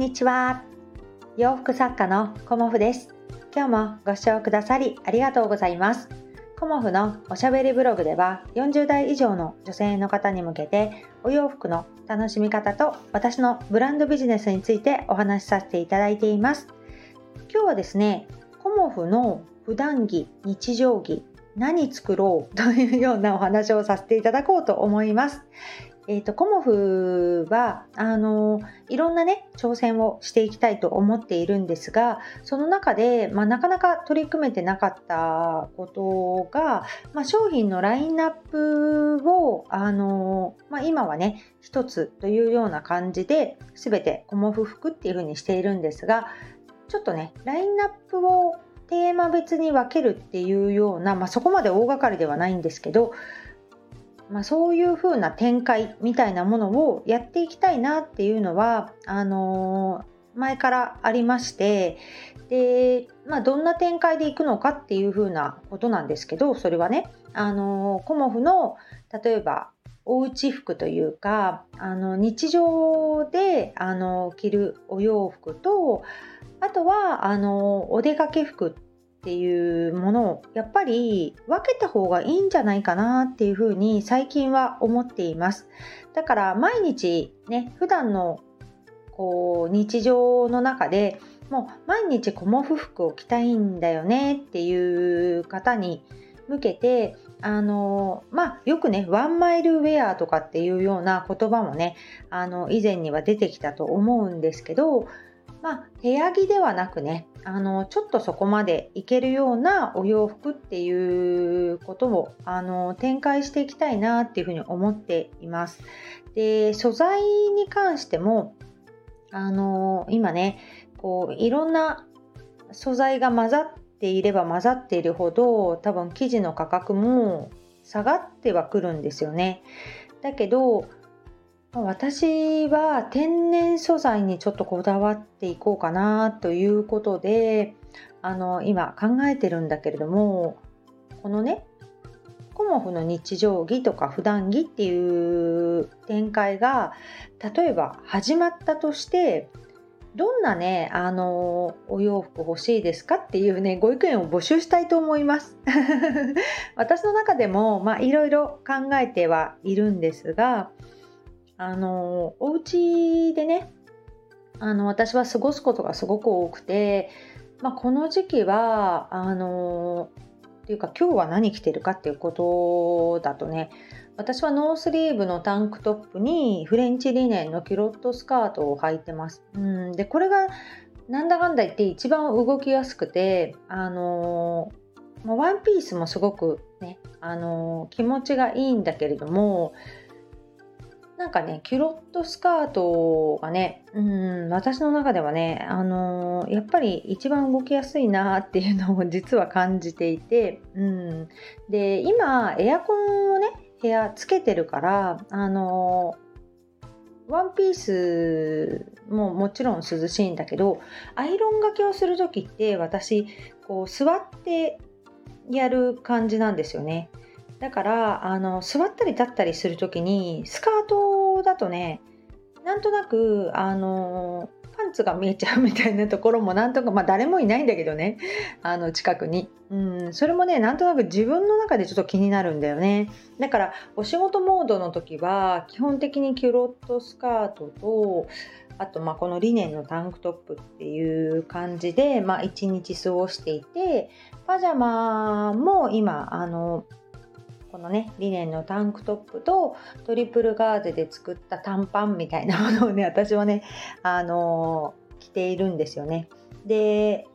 にちは。洋服作家のコモフです。今日もご視聴くださりありがとうございます。コモフのおしゃべりブログでは40代以上の女性の方に向けてお洋服の楽しみ方と私のブランドビジネスについてお話しさせていただいています。今日はですねコモフの普段着日常着何作ろうというようなお話をさせていただこうと思います。えーと、コモフはあのいろんなね挑戦をしていきたいと思っているんですがその中で、まあ、なかなか取り組めてなかったことが、まあ、商品のラインナップをあの、まあ、今はね一つというような感じで全てコモフ服っていう風にしているんですがちょっとねラインナップをテーマ別に分けるっていうような、まあ、そこまで大掛かりではないんですけどまあ、そういう風な展開みたいなものをやっていきたいなっていうのはあのー、前からありましてで、まあ、どんな展開でいくのかっていう風なことなんですけどそれはねあのー、コモフの例えばおうち服というかあの日常であの着るお洋服とあとはあのお出かけ服っていうものをやっぱり分けた方がいいんじゃないかなっていうふうに最近は思っています。だから毎日ね普段のこう日常の中でもう毎日コモフ服を着たいんだよねっていう方に向けてあのまあよくねワンマイルウェアとかっていうような言葉もねあの以前には出てきたと思うんですけどまあ、部屋着ではなくねあのちょっとそこまでいけるようなお洋服っていうことをあの展開していきたいなっていうふうに思っています。で素材に関してもあの今ねこういろんな素材が混ざっていれば混ざっているほど多分生地の価格も下がってはくるんですよね。だけど私は天然素材にちょっとこだわっていこうかなということであの今考えてるんだけれどもこのねコモフの日常着とか普段着っていう展開が例えば始まったとしてどんなねあのお洋服欲しいですかっていうねご意見を募集したいと思います。私の中でもまあいろいろ考えてはいるんですがあのお家でねあの私は過ごすことがすごく多くて、まあ、この時期はあのっていうか今日は何着てるかっていうことだとね私はノースリーブのタンクトップにフレンチリネンのキュロットスカートを履いてます。うんでこれがなんだかんだ言って一番動きやすくてあのワンピースもすごくねあの気持ちがいいんだけれどもなんかね、キュロットスカートがね、うん、私の中ではね、あのー、やっぱり一番動きやすいなっていうのを実は感じていて、うん、で、今、エアコンをね、部屋つけてるから、あのー、ワンピースももちろん涼しいんだけど、アイロンがけをする時って私、こう座ってやる感じなんですよね。だからあの座ったり立ったりする時にスカートだとねなんとなくあのパンツが見えちゃうみたいなところもなんとかまあ誰もいないんだけどねあの近くに、うん、それもねなんとなく自分の中でちょっと気になるんだよね。だからお仕事モードの時は基本的にキュロットスカートとあとまあこのリネンのタンクトップっていう感じでまあ日過ごしていてパジャマも今あのこのねリネンのタンクトップとトリプルガーゼで作った短パンみたいなものをね 私はねあの着ているんですよね。で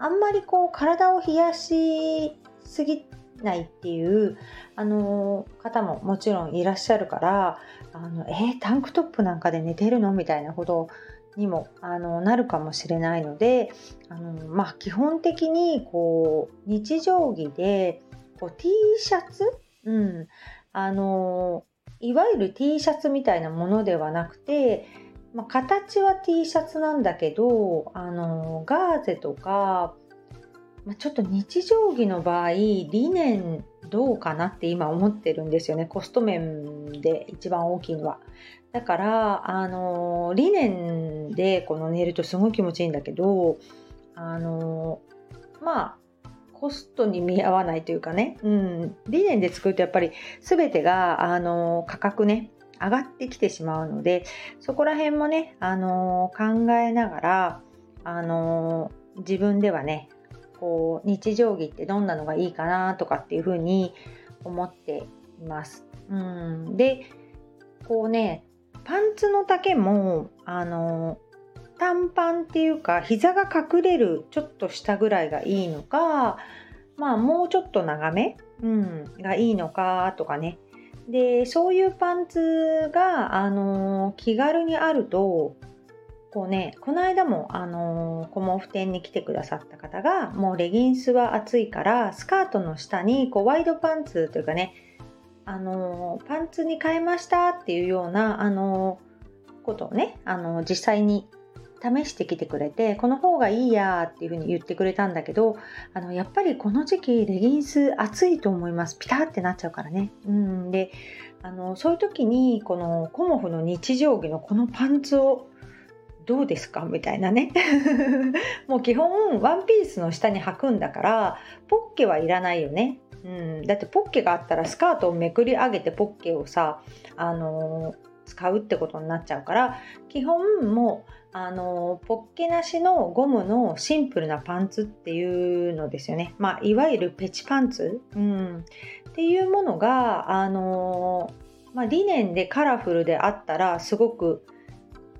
あんまりこう体を冷やしすぎないっていうあの方ももちろんいらっしゃるからあのえー、タンクトップなんかで寝てるのみたいなことにもあのなるかもしれないのであの、まあ、基本的にこう日常着でこう T シャツ、うん、あのいわゆる T シャツみたいなものではなくて、まあ、形は T シャツなんだけどあのガーゼとか、まあ、ちょっと日常着の場合リネンどうかなって今思ってるんですよね。コスト面で一番大きいのは。だからあのリネンでこの寝るとすごい気持ちいいんだけどあのまあコストに見合わないというかね、うん、リネンで作るとやっぱり全てがあの価格ね上がってきてしまうのでそこら辺もね、あの考えながら、あの自分ではねこう日常着ってどんなのがいいかなとかっていうふうに思っています。うん、でこうねパンツの丈もあの短パンっていうか膝が隠れるちょっと下ぐらいがいいのかまあもうちょっと長め、うん、がいいのかとかね。でそういうパンツが、あの気軽にあるとこうねこの間も、あのコモフ店に来てくださった方がもうレギンスは暑いからスカートの下にこうワイドパンツというかねあのパンツに変えましたっていうような、あのことをね、あの実際に試してきてくれてこの方がいいやっていうふうに言ってくれたんだけどあのやっぱりこの時期レギンス暑いと思います。ピタってなっちゃうからね。うん。であのそういう時にこのコモフの日常着のこのパンツをどうですかみたいなね。もう基本ワンピースの下に履くんだからポッケはいらないよね。うん、だってポッケがあったらスカートをめくり上げてポッケをさ、あのー、使うってことになっちゃうから基本もうあのポッケなしのゴムのシンプルなパンツっていうのですよね、まあ、いわゆるペチパンツ、うん、っていうものがあの、まあ、リネンでカラフルであったらすごく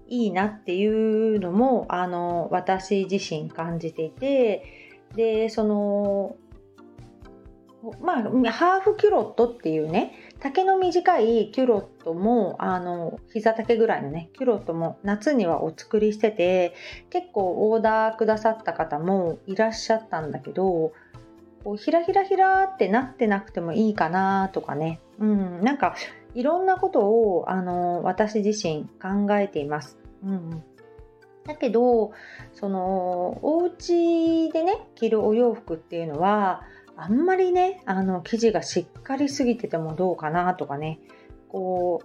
いいなっていうのもあの私自身感じていて。でそのまあハーフキュロットっていうね丈の短いキュロットもあの膝丈ぐらいのねキュロットも夏にはお作りしてて結構オーダーくださった方もいらっしゃったんだけどこうひらひらひらってなってなくてもいいかなとかね、うん、なんかいろんなことをあの私自身考えています。うん。だけどそのお家でね着るお洋服っていうのはあんまりね、あの、生地がしっかりすぎててもどうかなとかね、こ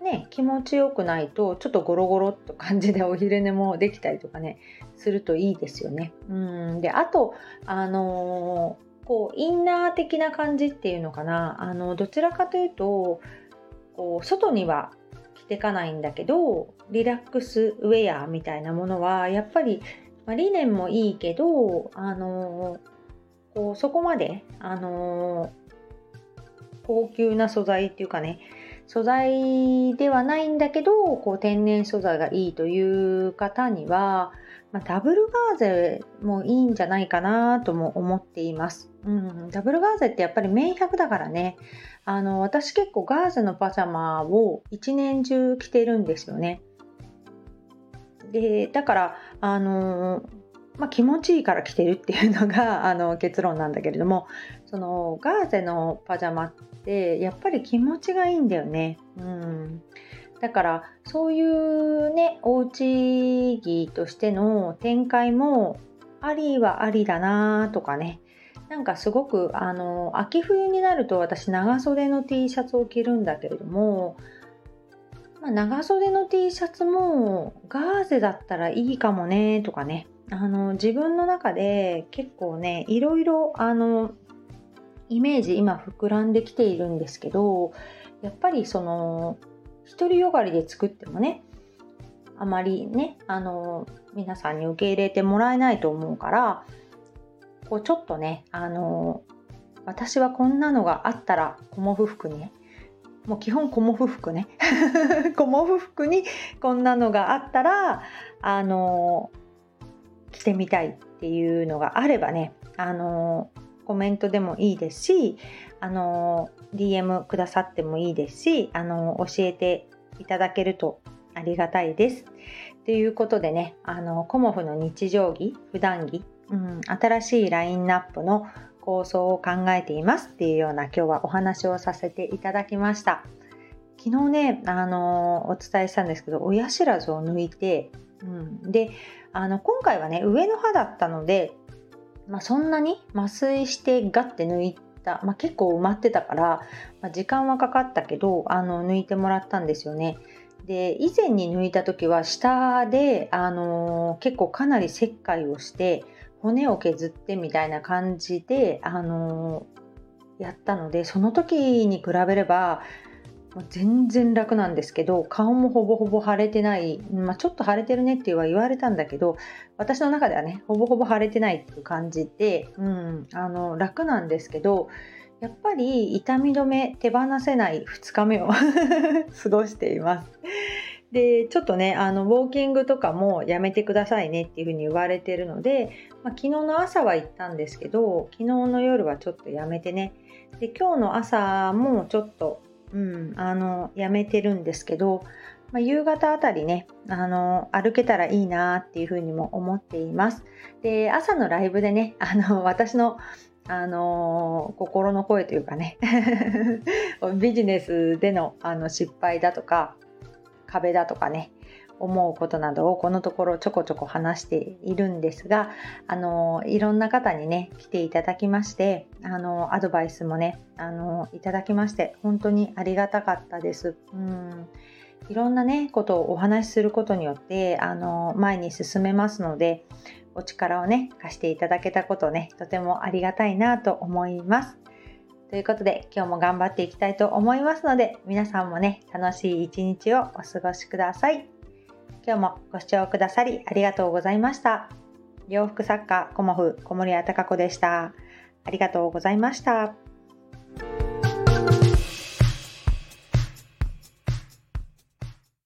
う、ね、気持ちよくないと、ちょっとゴロゴロっと感じでお昼寝もできたりとかね、するといいですよね。うん。で、あと、あのー、こう、インナー的な感じっていうのかな、あの、どちらかというと、こう、外には着てかないんだけど、リラックスウェアみたいなものは、やっぱり、まあ、理念もいいけど、あのーこうそこまで、あのー、高級な素材っていうかね素材ではないんだけどこう天然素材がいいという方には、まあ、ダブルガーゼもいいんじゃないかなとも思っています、うん、ダブルガーゼってやっぱり綿100だからねあの私結構ガーゼのパジャマを一年中着てるんですよね。でだからあのーまあ、気持ちいいから着てるっていうのが あの結論なんだけれどもそのガーゼのパジャマってやっぱり気持ちがいいんだよね。うん。だからそういうねおうち着としての展開もありはありだなとかね。なんかすごくあの秋冬になると私長袖の T シャツを着るんだけれども、まあ、長袖の T シャツもガーゼだったらいいかもねとかね。あの自分の中で結構ねいろいろあのイメージ今膨らんできているんですけどやっぱりその独りよがりで作ってもねあまりねあの皆さんに受け入れてもらえないと思うからこうちょっとねあの私はこんなのがあったらコモフ服にねもう基本コモフ服ねコモフ服にこんなのがあったらあの着てみたいっていうのがあればね、あのコメントでもいいですし、あの DM くださってもいいですし、あの教えていただけるとありがたいです。ということでね、あのコモフの日常着、普段着、うん、新しいラインナップの構想を考えていますっていうような今日はお話をさせていただきました。昨日ね、あのお伝えしたんですけど、親知らずを抜いて、うん、であの今回はね上の歯だったので、まあ、そんなに麻酔してガッて抜いた、まあ、結構埋まってたから、まあ、時間はかかったけどあの抜いてもらったんですよね。で以前に抜いた時は下で、あのー、結構かなり切開をして骨を削ってみたいな感じで、あのー、やったのでその時に比べれば全然楽なんですけど顔もほぼほぼ腫れてない、まあ、ちょっと腫れてるねっては言われたんだけど私の中ではねほぼほぼ腫れてないっていう感じで、うん、あの楽なんですけどやっぱり痛み止め手放せない2日目を 過ごしています。でちょっとねあのウォーキングとかもやめてくださいねっていうふうに言われてるので、まあ、昨日の朝は行ったんですけど昨日の夜はちょっとやめてねで今日の朝もちょっとうん、あのやめてるんですけど、まあ、夕方あたりねあの歩けたらいいなっていうふうにも思っています。で朝のライブでねあの私のあの心の声というかね ビジネスでのあの失敗だとか壁だとかね思うことなどをこのところちょこちょこ話しているんですがあのいろんな方にね来ていただきましてあのアドバイスもねあのいただきまして本当にありがたかったです。うんいろんなねことをお話しすることによってあの前に進めますのでお力をね貸していただけたことねとてもありがたいなと思います。ということで今日も頑張っていきたいと思いますので皆さんもね楽しい一日をお過ごしください。今日もご視聴くださりありがとうございました。洋服作家コモフ小森屋隆子でした。ありがとうございました。